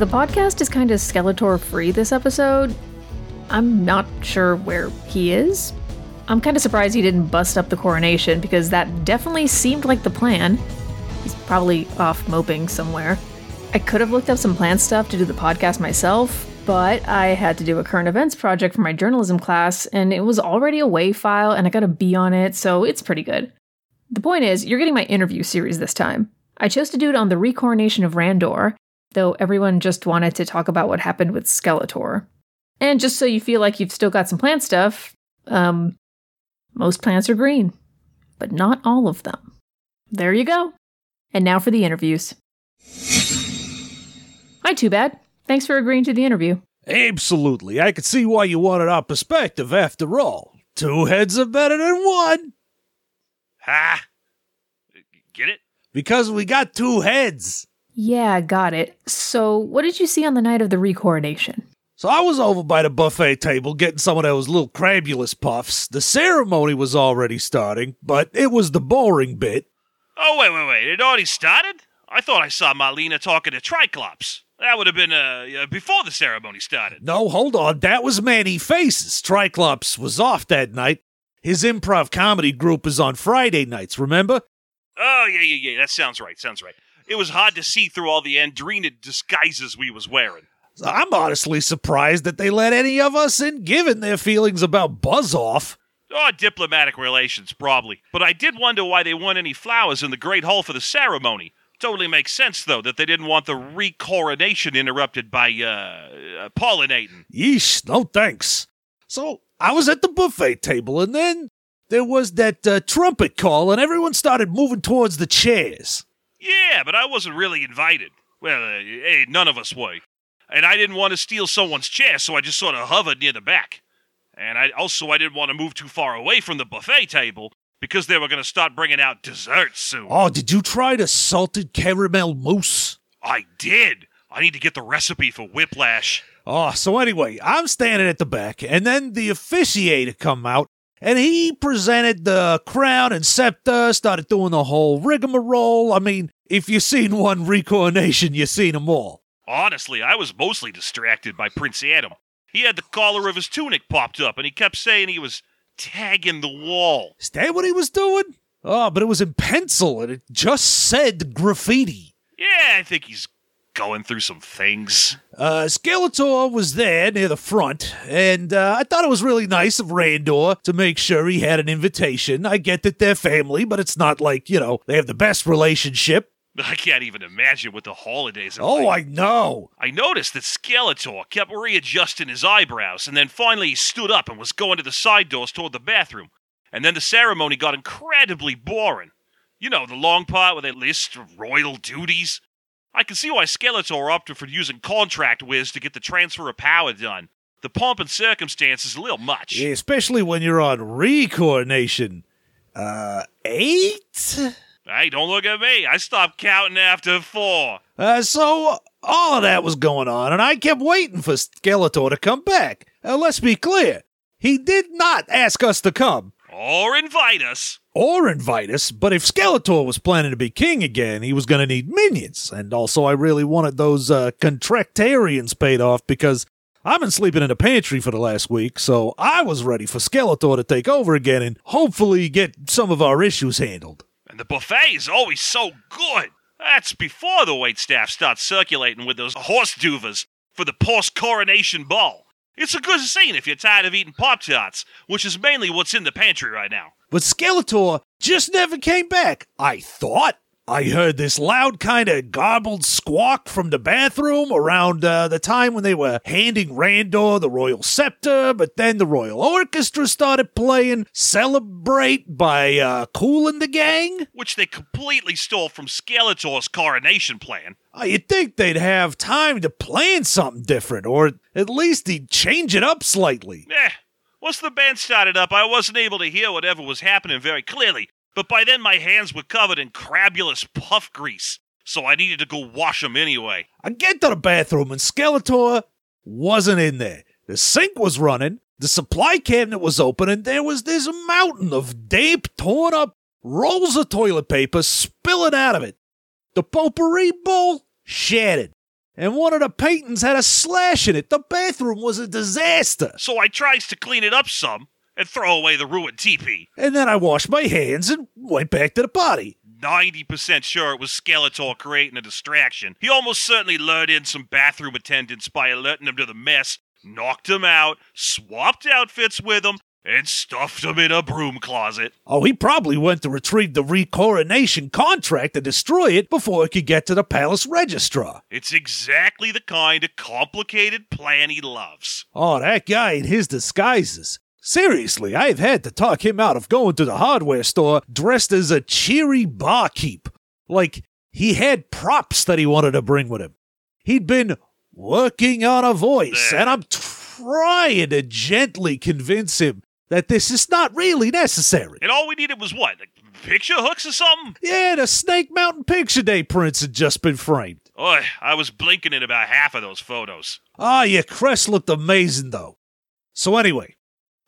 The podcast is kind of Skeletor free this episode. I'm not sure where he is. I'm kind of surprised he didn't bust up the coronation because that definitely seemed like the plan. He's probably off moping somewhere. I could have looked up some plant stuff to do the podcast myself, but I had to do a current events project for my journalism class, and it was already a WAV file, and I got a B on it, so it's pretty good. The point is, you're getting my interview series this time. I chose to do it on the recoronation of Randor, though everyone just wanted to talk about what happened with Skeletor. And just so you feel like you've still got some plant stuff, um, most plants are green, but not all of them. There you go. And now for the interviews. Hi, Two Bad. Thanks for agreeing to the interview. Absolutely. I could see why you wanted our perspective after all. Two heads are better than one. Ha! Get it? Because we got two heads. Yeah, got it. So, what did you see on the night of the recoronation? So I was over by the buffet table getting some of those little crabulous puffs. The ceremony was already starting, but it was the boring bit. Oh, wait, wait, wait. It already started? I thought I saw Marlena talking to Triclops. That would have been uh, uh, before the ceremony started. No, hold on. That was Man-E-Faces. Triclops was off that night. His improv comedy group is on Friday nights, remember? Oh, yeah, yeah, yeah. That sounds right. Sounds right. It was hard to see through all the Andreenid disguises we was wearing. I'm honestly surprised that they let any of us in, given their feelings about Buzz off. Oh, diplomatic relations, probably. But I did wonder why they weren't any flowers in the Great Hall for the ceremony. Totally makes sense, though, that they didn't want the recoronation interrupted by, uh, uh, pollinating. Yeesh, no thanks. So I was at the buffet table, and then there was that uh, trumpet call, and everyone started moving towards the chairs. Yeah, but I wasn't really invited. Well, uh, hey, none of us were. And I didn't want to steal someone's chair, so I just sort of hovered near the back. And I also I didn't want to move too far away from the buffet table because they were going to start bringing out desserts soon. Oh, did you try the salted caramel mousse? I did. I need to get the recipe for whiplash. Oh, so anyway, I'm standing at the back, and then the officiator come out, and he presented the crown and scepter, started doing the whole rigmarole. I mean, if you've seen one recoronation, you've seen them all. Honestly, I was mostly distracted by Prince Adam. He had the collar of his tunic popped up, and he kept saying he was tagging the wall. Is that what he was doing? Oh, but it was in pencil, and it just said graffiti. Yeah, I think he's going through some things. Uh, Skeletor was there near the front, and uh, I thought it was really nice of Randor to make sure he had an invitation. I get that they're family, but it's not like, you know, they have the best relationship. I can't even imagine what the holidays are Oh, like. I know. I noticed that Skeletor kept readjusting his eyebrows, and then finally he stood up and was going to the side doors toward the bathroom. And then the ceremony got incredibly boring. You know, the long part where they list royal duties. I can see why Skeletor opted for using contract whiz to get the transfer of power done. The pomp and circumstance is a little much. Yeah, especially when you're on recoronation. Uh, eight? Hey, don't look at me. I stopped counting after four. Uh, so all of that was going on, and I kept waiting for Skeletor to come back. Uh, let's be clear. He did not ask us to come. Or invite us. Or invite us, but if Skeletor was planning to be king again, he was going to need minions. And also, I really wanted those uh, contractarians paid off because I've been sleeping in the pantry for the last week, so I was ready for Skeletor to take over again and hopefully get some of our issues handled. And the buffet is always so good. That's before the waitstaff starts circulating with those horse duvas for the post coronation ball. It's a good scene if you're tired of eating Pop Tarts, which is mainly what's in the pantry right now. But Skeletor just never came back, I thought. I heard this loud kind of garbled squawk from the bathroom around uh, the time when they were handing Randor the royal scepter, but then the royal orchestra started playing Celebrate by uh, Kool and the Gang. Which they completely stole from Skeletor's coronation plan. Uh, you'd think they'd have time to plan something different, or at least he'd change it up slightly. Eh, once the band started up, I wasn't able to hear whatever was happening very clearly, but by then my hands were covered in crabulous puff grease, so I needed to go wash them anyway. I get to the bathroom and Skeletor wasn't in there. The sink was running, the supply cabinet was open, and there was this mountain of damp, torn up rolls of toilet paper spilling out of it. The potpourri bowl shattered, and one of the paintings had a slash in it. The bathroom was a disaster. So I tries to clean it up some and throw away the ruined teepee. And then I washed my hands and went back to the party. 90% sure it was Skeletor creating a distraction. He almost certainly lured in some bathroom attendants by alerting them to the mess, knocked them out, swapped outfits with them, and stuffed them in a broom closet. Oh, he probably went to retrieve the recoronation contract and destroy it before it could get to the palace registrar. It's exactly the kind of complicated plan he loves. Oh, that guy in his disguises. Seriously, I've had to talk him out of going to the hardware store dressed as a cheery barkeep. Like, he had props that he wanted to bring with him. He'd been working on a voice, and I'm trying to gently convince him that this is not really necessary. And all we needed was what? Like picture hooks or something? Yeah, the Snake Mountain Picture Day prints had just been framed. Oi, I was blinking in about half of those photos. Ah, your crest looked amazing, though. So, anyway,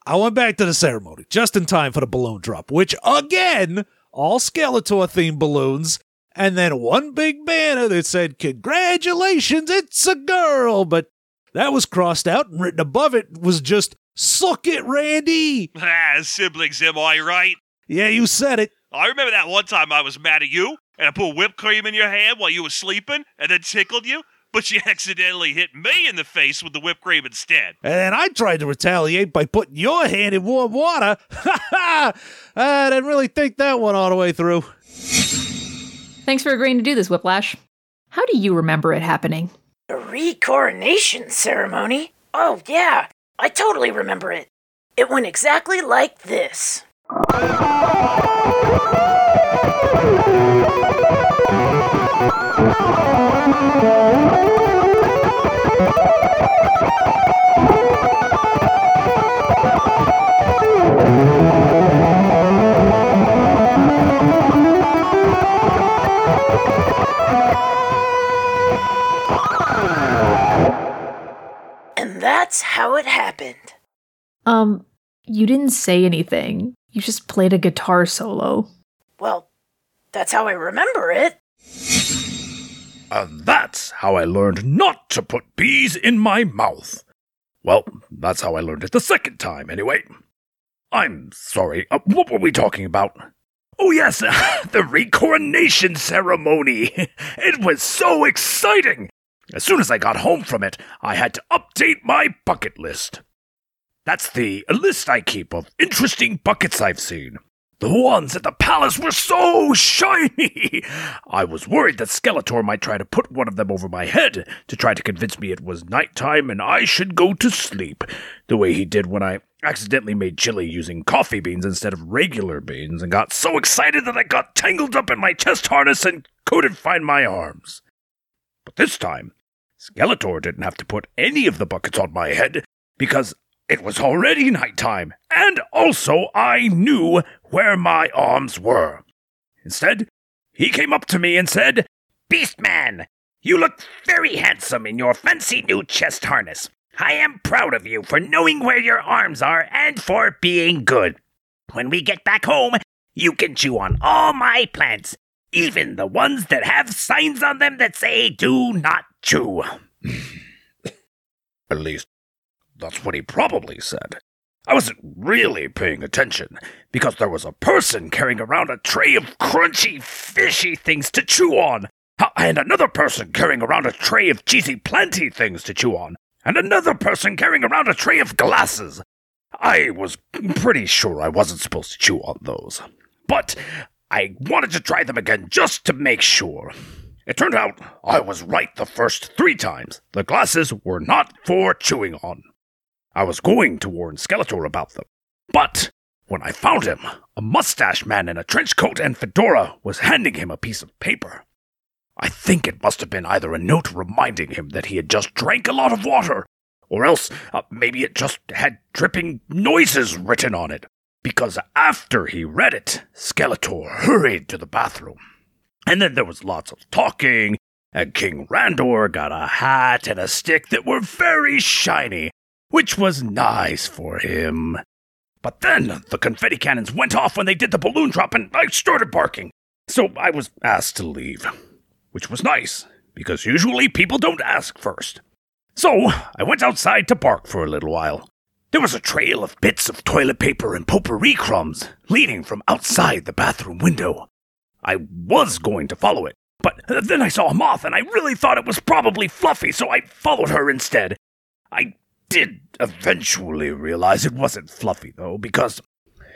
I went back to the ceremony just in time for the balloon drop, which again, all Skeletor themed balloons, and then one big banner that said, Congratulations, it's a girl! But that was crossed out, and written above it was just, Suck it, Randy! Ah, siblings, am I right? Yeah, you said it. I remember that one time I was mad at you, and I put whipped cream in your hand while you were sleeping, and then tickled you, but you accidentally hit me in the face with the whipped cream instead. And then I tried to retaliate by putting your hand in warm water. Ha ha! I didn't really think that one all the way through. Thanks for agreeing to do this, Whiplash. How do you remember it happening? The recoronation ceremony? Oh, yeah, I totally remember it. It went exactly like this. How it happened. Um, you didn't say anything. You just played a guitar solo. Well, that's how I remember it. And that's how I learned not to put bees in my mouth. Well, that's how I learned it the second time, anyway. I'm sorry, uh, what were we talking about? Oh, yes, the recoronation ceremony. It was so exciting. As soon as I got home from it, I had to update my bucket list. That's the list I keep of interesting buckets I've seen. The ones at the palace were so shiny! I was worried that Skeletor might try to put one of them over my head to try to convince me it was nighttime and I should go to sleep, the way he did when I accidentally made chili using coffee beans instead of regular beans and got so excited that I got tangled up in my chest harness and couldn't find my arms. But this time, Skeletor didn't have to put any of the buckets on my head because it was already nighttime, and also I knew where my arms were. Instead, he came up to me and said, Beastman, you look very handsome in your fancy new chest harness. I am proud of you for knowing where your arms are and for being good. When we get back home, you can chew on all my plants, even the ones that have signs on them that say do not chew. At least, that's what he probably said. I wasn't really paying attention because there was a person carrying around a tray of crunchy, fishy things to chew on, and another person carrying around a tray of cheesy, planty things to chew on, and another person carrying around a tray of glasses. I was pretty sure I wasn't supposed to chew on those, but I wanted to try them again just to make sure. It turned out I was right the first three times. The glasses were not for chewing on. I was going to warn Skeletor about them. But when I found him, a mustache man in a trench coat and fedora was handing him a piece of paper. I think it must have been either a note reminding him that he had just drank a lot of water, or else uh, maybe it just had dripping noises written on it. Because after he read it, Skeletor hurried to the bathroom. And then there was lots of talking, and King Randor got a hat and a stick that were very shiny, which was nice for him. But then the confetti cannons went off when they did the balloon drop, and I started barking. So I was asked to leave, which was nice, because usually people don't ask first. So I went outside to bark for a little while. There was a trail of bits of toilet paper and potpourri crumbs leading from outside the bathroom window. I was going to follow it, but then I saw a moth and I really thought it was probably Fluffy, so I followed her instead. I did eventually realize it wasn't Fluffy, though, because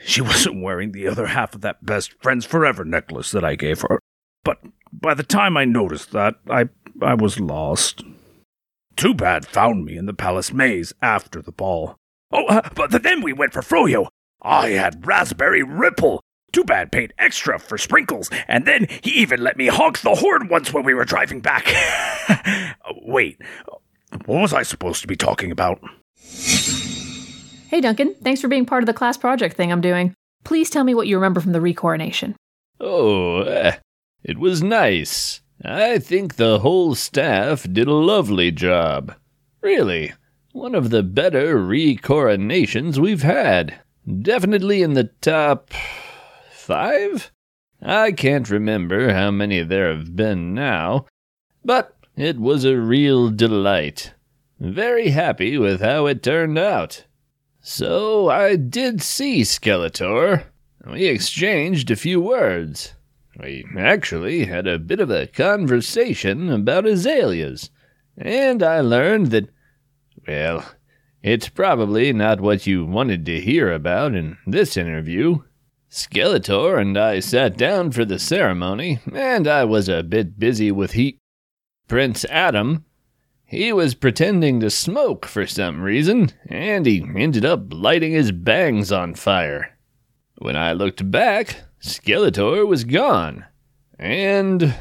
she wasn't wearing the other half of that best friends forever necklace that I gave her. But by the time I noticed that, I I was lost. Two Bad found me in the palace maze after the ball. Oh, uh, but then we went for Froyo. I had Raspberry Ripple. Two Bad paid extra for sprinkles, and then he even let me honk the horn once when we were driving back. Wait, what was I supposed to be talking about? Hey, Duncan, thanks for being part of the class project thing I'm doing. Please tell me what you remember from the recoronation. Oh, uh, it was nice. I think the whole staff did a lovely job. Really, one of the better recoronations we've had. Definitely in the top five? I can't remember how many there have been now, but it was a real delight. Very happy with how it turned out. So I did see Skeletor. We exchanged a few words. We actually had a bit of a conversation about azaleas, and I learned that well, it's probably not what you wanted to hear about in this interview. Skeletor and I sat down for the ceremony, and I was a bit busy with he. Prince Adam. He was pretending to smoke for some reason, and he ended up lighting his bangs on fire. When I looked back, Skeletor was gone. And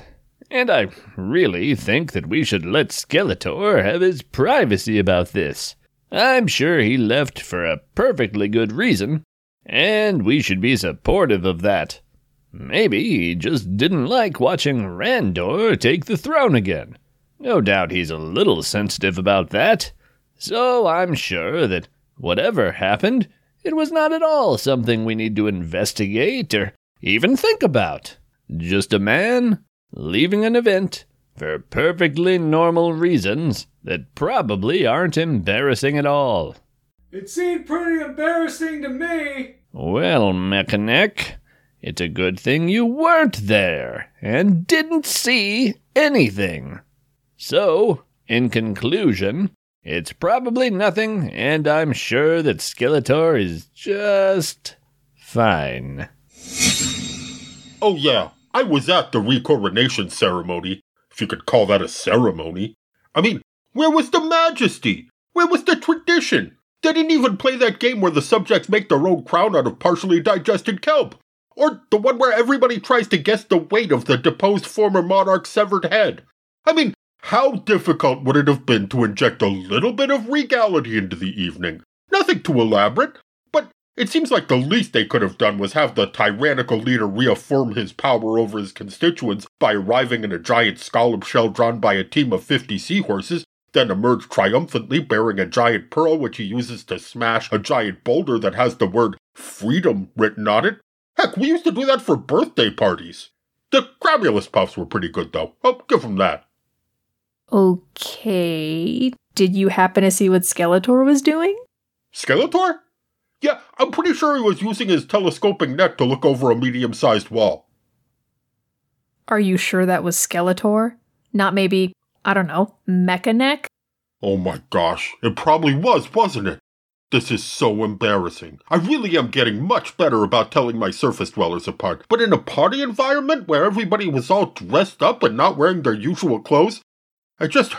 and I really think that we should let Skeletor have his privacy about this. I'm sure he left for a perfectly good reason, and we should be supportive of that. Maybe he just didn't like watching Randor take the throne again. No doubt he's a little sensitive about that. So I'm sure that whatever happened, it was not at all something we need to investigate or even think about. Just a man leaving an event for perfectly normal reasons that probably aren't embarrassing at all. It seemed pretty embarrassing to me. Well, Mekaneck, it's a good thing you weren't there and didn't see anything. So, in conclusion, it's probably nothing, and I'm sure that Skeletor is just fine. Oh, yeah, I was at the recoronation ceremony, if you could call that a ceremony. I mean, where was the majesty? Where was the tradition? They didn't even play that game where the subjects make their own crown out of partially digested kelp. Or the one where everybody tries to guess the weight of the deposed former monarch's severed head. I mean, how difficult would it have been to inject a little bit of regality into the evening? Nothing too elaborate, but it seems like the least they could have done was have the tyrannical leader reaffirm his power over his constituents by arriving in a giant scallop shell drawn by a team of 50 seahorses, then emerge triumphantly bearing a giant pearl which he uses to smash a giant boulder that has the word freedom written on it. Heck, we used to do that for birthday parties. The Crabulous Puffs were pretty good, though. I'll give them that. Okay. Did you happen to see what Skeletor was doing? Skeletor? Yeah, I'm pretty sure he was using his telescoping net to look over a medium sized wall. Are you sure that was Skeletor? Not maybe, I don't know, Mekaneck? Oh my gosh, it probably was, wasn't it? This is so embarrassing. I really am getting much better about telling my surface dwellers apart, but in a party environment where everybody was all dressed up and not wearing their usual clothes, I just.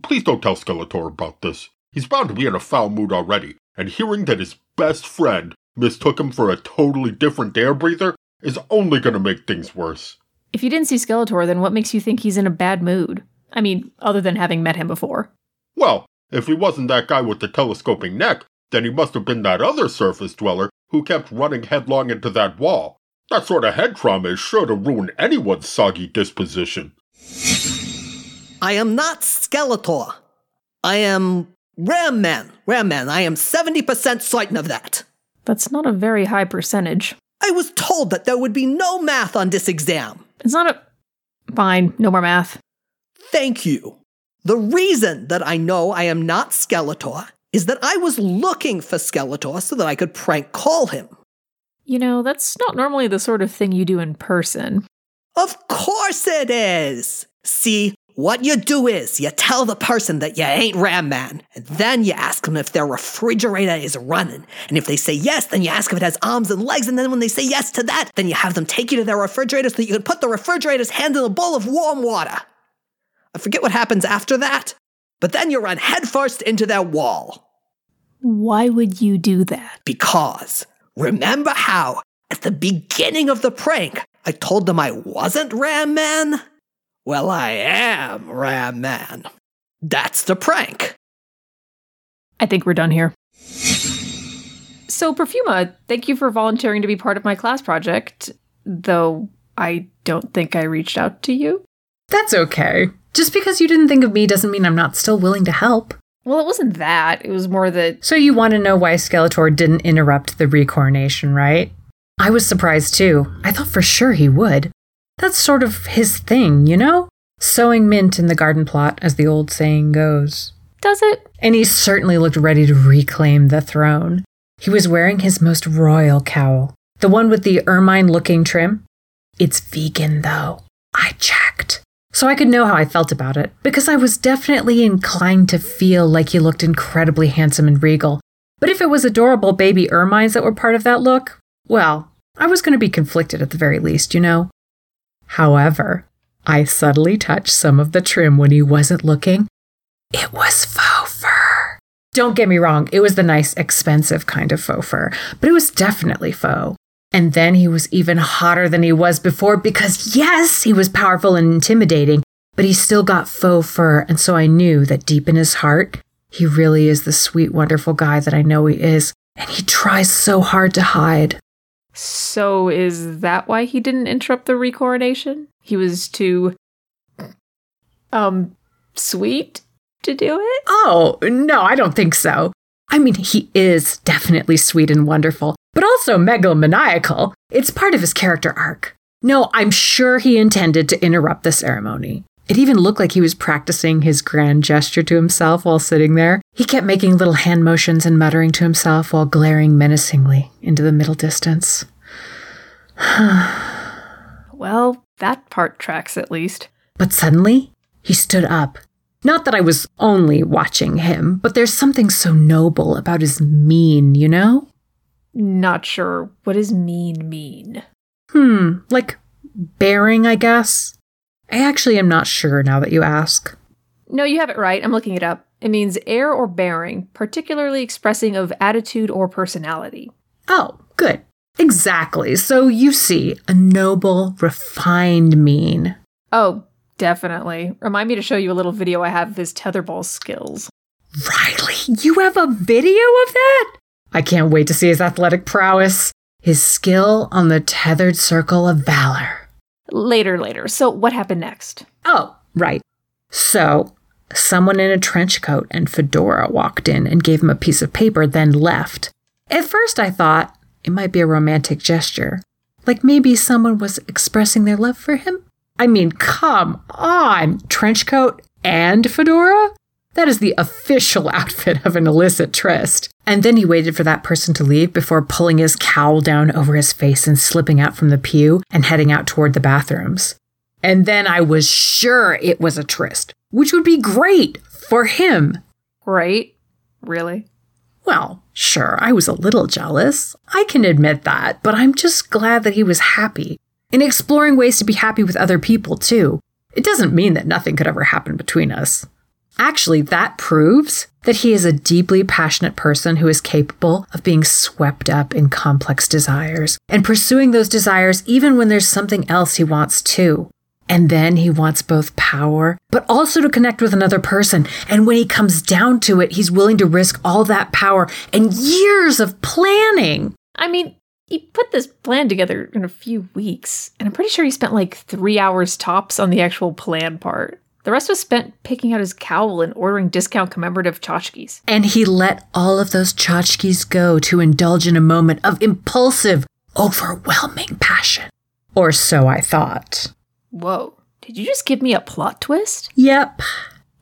Please don't tell Skeletor about this. He's bound to be in a foul mood already, and hearing that his best friend mistook him for a totally different air breather is only going to make things worse. If you didn't see Skeletor, then what makes you think he's in a bad mood? I mean, other than having met him before. Well, if he wasn't that guy with the telescoping neck, then he must have been that other surface dweller who kept running headlong into that wall. That sort of head trauma is sure to ruin anyone's soggy disposition. I am not Skeletor. I am Ram Man, Ram Man, I am 70% certain of that. That's not a very high percentage. I was told that there would be no math on this exam. It's not a. Fine, no more math. Thank you. The reason that I know I am not Skeletor is that I was looking for Skeletor so that I could prank call him. You know, that's not normally the sort of thing you do in person. Of course it is! See, what you do is you tell the person that you ain't Ram Man, and then you ask them if their refrigerator is running. And if they say yes, then you ask if it has arms and legs, and then when they say yes to that, then you have them take you to their refrigerator so that you can put the refrigerator's hand in a bowl of warm water. I forget what happens after that, but then you run headfirst into their wall. Why would you do that? Because remember how, at the beginning of the prank, I told them I wasn't Ram Man? Well, I am Ram Man. That's the prank. I think we're done here. So, Perfuma, thank you for volunteering to be part of my class project, though I don't think I reached out to you. That's okay. Just because you didn't think of me doesn't mean I'm not still willing to help. Well, it wasn't that. It was more that. So, you want to know why Skeletor didn't interrupt the recoronation, right? I was surprised too. I thought for sure he would. That's sort of his thing, you know? Sowing mint in the garden plot, as the old saying goes. Does it? And he certainly looked ready to reclaim the throne. He was wearing his most royal cowl, the one with the ermine looking trim. It's vegan, though. I checked. So I could know how I felt about it, because I was definitely inclined to feel like he looked incredibly handsome and regal. But if it was adorable baby ermines that were part of that look, well, I was going to be conflicted at the very least, you know? However, I subtly touched some of the trim when he wasn't looking. It was faux fur. Don't get me wrong, it was the nice, expensive kind of faux fur, but it was definitely faux. And then he was even hotter than he was before because, yes, he was powerful and intimidating, but he still got faux fur. And so I knew that deep in his heart, he really is the sweet, wonderful guy that I know he is. And he tries so hard to hide. So, is that why he didn't interrupt the recoronation? He was too. um, sweet to do it? Oh, no, I don't think so. I mean, he is definitely sweet and wonderful, but also megalomaniacal. It's part of his character arc. No, I'm sure he intended to interrupt the ceremony. It even looked like he was practicing his grand gesture to himself while sitting there. He kept making little hand motions and muttering to himself while glaring menacingly into the middle distance. well, that part tracks at least. But suddenly, he stood up. Not that I was only watching him, but there's something so noble about his mien, you know? Not sure. What does mean mean? Hmm, like bearing, I guess. I actually am not sure now that you ask. No, you have it right. I'm looking it up. It means air or bearing, particularly expressing of attitude or personality. Oh, good. Exactly. So you see, a noble, refined mien. Oh, definitely. Remind me to show you a little video I have of his tetherball skills. Riley, you have a video of that? I can't wait to see his athletic prowess, his skill on the tethered circle of valor. Later, later. So, what happened next? Oh, right. So, someone in a trench coat and fedora walked in and gave him a piece of paper, then left. At first, I thought it might be a romantic gesture. Like maybe someone was expressing their love for him? I mean, come on! Trench coat and fedora? That is the official outfit of an illicit tryst. And then he waited for that person to leave before pulling his cowl down over his face and slipping out from the pew and heading out toward the bathrooms. And then I was sure it was a tryst, which would be great for him. Right? Really? Well, sure, I was a little jealous. I can admit that, but I'm just glad that he was happy and exploring ways to be happy with other people, too. It doesn't mean that nothing could ever happen between us. Actually, that proves that he is a deeply passionate person who is capable of being swept up in complex desires and pursuing those desires even when there's something else he wants too. And then he wants both power, but also to connect with another person. And when he comes down to it, he's willing to risk all that power and years of planning. I mean, he put this plan together in a few weeks, and I'm pretty sure he spent like three hours tops on the actual plan part. The rest was spent picking out his cowl and ordering discount commemorative tchotchkes. And he let all of those tchotchkes go to indulge in a moment of impulsive, overwhelming passion. Or so I thought. Whoa. Did you just give me a plot twist? Yep.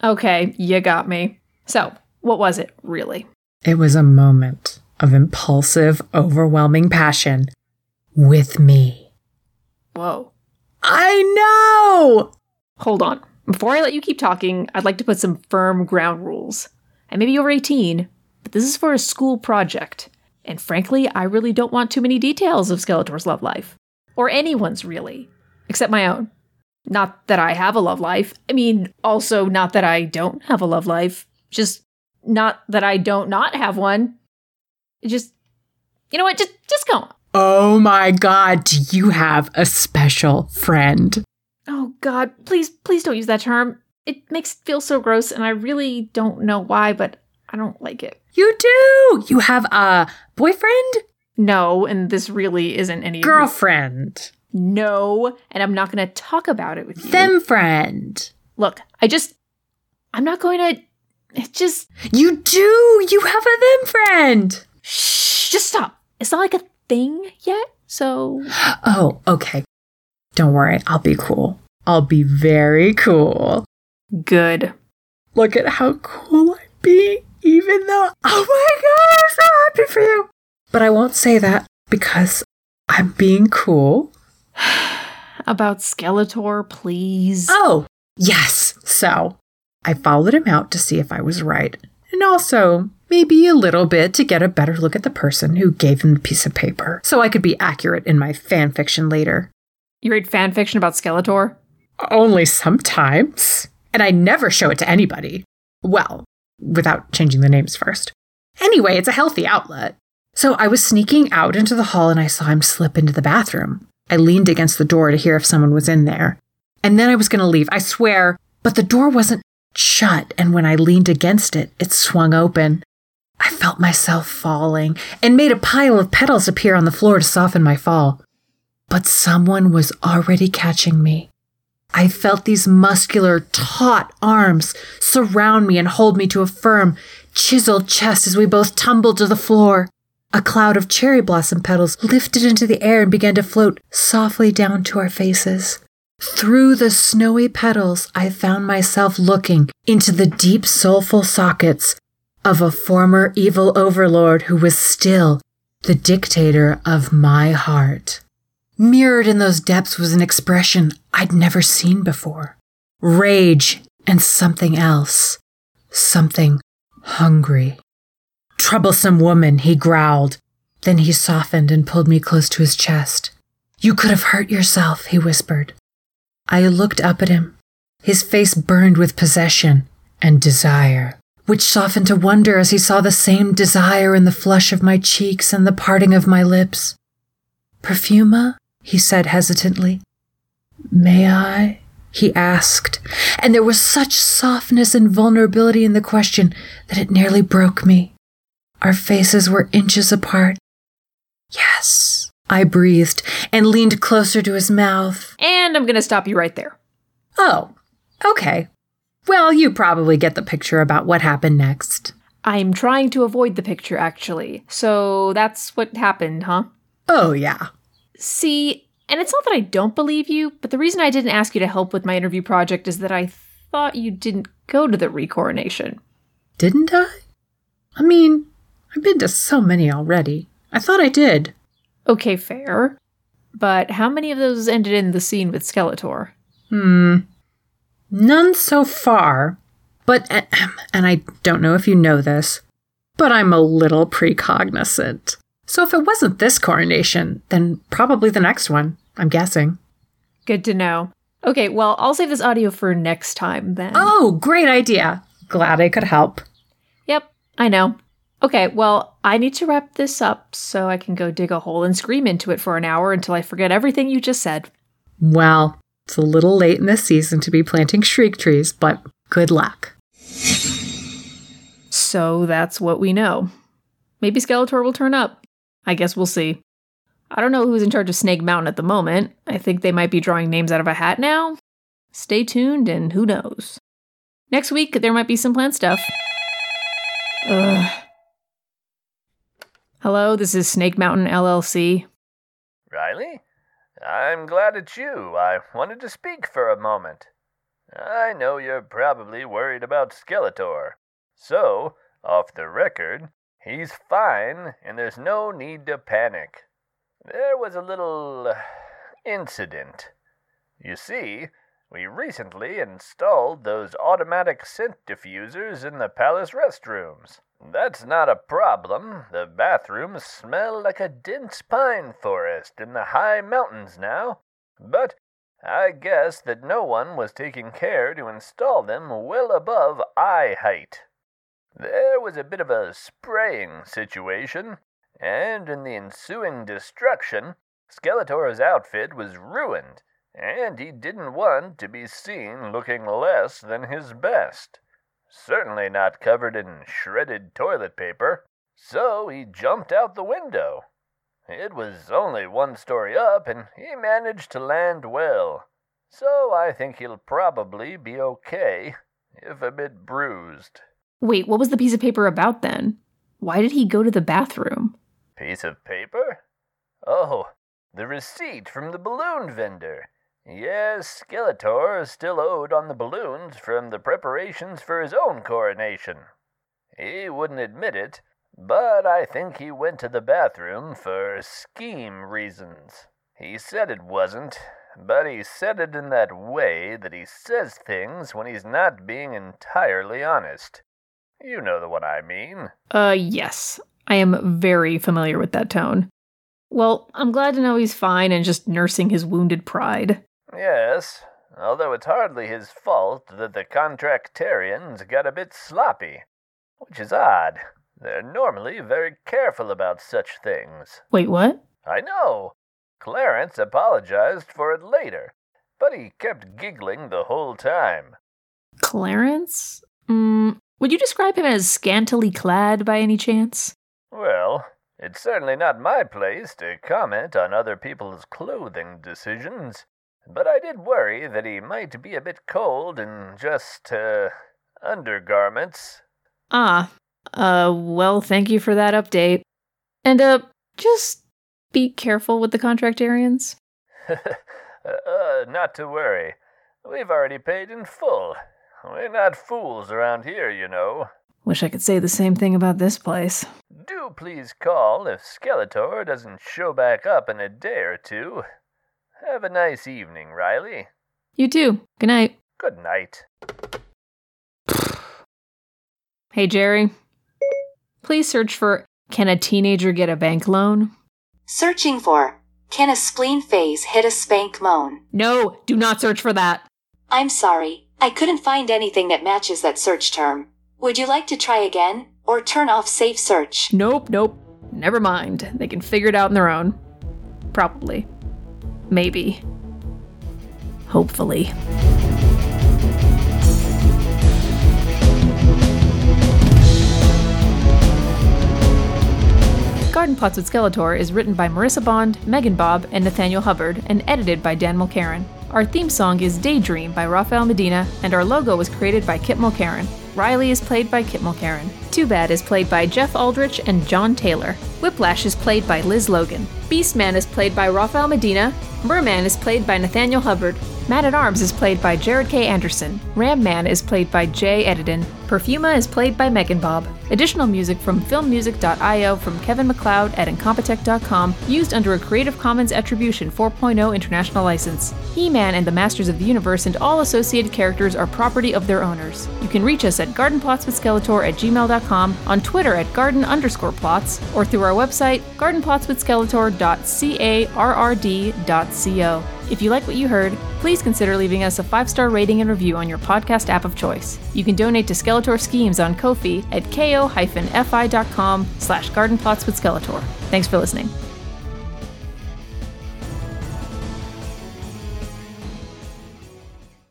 Okay, you got me. So, what was it, really? It was a moment of impulsive, overwhelming passion with me. Whoa. I know! Hold on. Before I let you keep talking, I'd like to put some firm ground rules. I may be over 18, but this is for a school project. And frankly, I really don't want too many details of Skeletor's love life. Or anyone's, really. Except my own. Not that I have a love life. I mean, also not that I don't have a love life. Just not that I don't not have one. Just, you know what? Just, just go on. Oh my god, do you have a special friend? Oh God, please, please don't use that term. It makes it feel so gross, and I really don't know why, but I don't like it. You do! You have a boyfriend? No, and this really isn't any Girlfriend. No, and I'm not going to talk about it with you. Them friend. Look, I just, I'm not going to. It just You do! You have a them friend! shh, just stop. It's not like a thing yet, so Oh, okay. Don't worry, I'll be cool. I'll be very cool. good. Look at how cool I'm being, even though, oh my god, I'm so happy for you. But I won't say that because I'm being cool. About Skeletor, please. Oh, yes. So I followed him out to see if I was right, and also maybe a little bit to get a better look at the person who gave him the piece of paper so I could be accurate in my fanfiction later. You read fan fiction about Skeletor? Only sometimes. And I never show it to anybody. Well, without changing the names first. Anyway, it's a healthy outlet. So I was sneaking out into the hall and I saw him slip into the bathroom. I leaned against the door to hear if someone was in there. And then I was going to leave, I swear. But the door wasn't shut, and when I leaned against it, it swung open. I felt myself falling and made a pile of petals appear on the floor to soften my fall. But someone was already catching me. I felt these muscular, taut arms surround me and hold me to a firm, chiseled chest as we both tumbled to the floor. A cloud of cherry blossom petals lifted into the air and began to float softly down to our faces. Through the snowy petals, I found myself looking into the deep, soulful sockets of a former evil overlord who was still the dictator of my heart. Mirrored in those depths was an expression I'd never seen before rage and something else, something hungry. Troublesome woman, he growled. Then he softened and pulled me close to his chest. You could have hurt yourself, he whispered. I looked up at him. His face burned with possession and desire, which softened to wonder as he saw the same desire in the flush of my cheeks and the parting of my lips. Perfuma? He said hesitantly. May I? he asked, and there was such softness and vulnerability in the question that it nearly broke me. Our faces were inches apart. Yes, I breathed and leaned closer to his mouth. And I'm going to stop you right there. Oh, okay. Well, you probably get the picture about what happened next. I'm trying to avoid the picture, actually. So that's what happened, huh? Oh, yeah. See, and it's not that I don't believe you, but the reason I didn't ask you to help with my interview project is that I thought you didn't go to the recoronation. Didn't I? I mean, I've been to so many already. I thought I did. Okay, fair. But how many of those ended in the scene with Skeletor? Hmm. None so far. But, and I don't know if you know this, but I'm a little precognizant. So if it wasn't this coronation, then probably the next one, I'm guessing. Good to know. Okay, well, I'll save this audio for next time then. Oh, great idea. Glad I could help. Yep, I know. Okay, well, I need to wrap this up so I can go dig a hole and scream into it for an hour until I forget everything you just said. Well, it's a little late in the season to be planting shriek trees, but good luck. So that's what we know. Maybe Skeletor will turn up. I guess we'll see. I don't know who's in charge of Snake Mountain at the moment. I think they might be drawing names out of a hat now. Stay tuned and who knows. Next week, there might be some planned stuff. Ugh. Hello, this is Snake Mountain LLC. Riley? I'm glad it's you. I wanted to speak for a moment. I know you're probably worried about Skeletor. So, off the record, he's fine and there's no need to panic. There was a little uh, incident. You see, we recently installed those automatic scent diffusers in the palace restrooms. That's not a problem. The bathrooms smell like a dense pine forest in the high mountains now. But I guess that no one was taking care to install them well above eye height. There was a bit of a spraying situation, and in the ensuing destruction, Skeletor's outfit was ruined, and he didn't want to be seen looking less than his best. Certainly not covered in shredded toilet paper. So he jumped out the window. It was only one story up, and he managed to land well. So I think he'll probably be okay, if a bit bruised. Wait, what was the piece of paper about then? Why did he go to the bathroom? Piece of paper? Oh, the receipt from the balloon vendor. Yes, Skeletor is still owed on the balloons from the preparations for his own coronation. He wouldn't admit it, but I think he went to the bathroom for scheme reasons. He said it wasn't, but he said it in that way that he says things when he's not being entirely honest. You know the one I mean. Uh, yes. I am very familiar with that tone. Well, I'm glad to know he's fine and just nursing his wounded pride. Yes, although it's hardly his fault that the contractarians got a bit sloppy. Which is odd. They're normally very careful about such things. Wait, what? I know. Clarence apologized for it later, but he kept giggling the whole time. Clarence? Mm, would you describe him as scantily clad by any chance? Well, it's certainly not my place to comment on other people's clothing decisions. But I did worry that he might be a bit cold in just, uh, undergarments. Ah, uh, well, thank you for that update. And, uh, just be careful with the contractarians. uh, not to worry. We've already paid in full. We're not fools around here, you know. Wish I could say the same thing about this place. Do please call if Skeletor doesn't show back up in a day or two. Have a nice evening, Riley. You too. Good night. Good night. Hey, Jerry. Please search for Can a teenager get a bank loan? Searching for Can a spleen phase hit a spank moan? No, do not search for that. I'm sorry. I couldn't find anything that matches that search term. Would you like to try again or turn off safe search? Nope, nope. Never mind. They can figure it out on their own. Probably. Maybe. Hopefully. Garden Plots with Skeletor is written by Marissa Bond, Megan Bob, and Nathaniel Hubbard, and edited by Dan Mulcairn. Our theme song is Daydream by Rafael Medina, and our logo was created by Kit Mulcairn. Riley is played by Kit Mulcairn. Two Bad is played by Jeff Aldrich and John Taylor. Whiplash is played by Liz Logan. Beastman is played by Rafael Medina. Merman is played by Nathaniel Hubbard. Man at Arms is played by Jared K. Anderson. Ram Man is played by Jay Edidin. Perfuma is played by Megan Bob. Additional music from filmmusic.io from Kevin MacLeod at Incompetech.com, used under a Creative Commons Attribution 4.0 international license. He Man and the Masters of the Universe and all associated characters are property of their owners. You can reach us at gardenplotswithskeletor at gmail.com, on Twitter at garden underscore plots, or through our website, gardenplotswithskeletor.carrd.co. If you like what you heard, please consider leaving us a five star rating and review on your podcast app of choice. You can donate to Skeletor Schemes on Ko-fi at ko-fi.com slash gardenplotswithskeletor. Thanks for listening.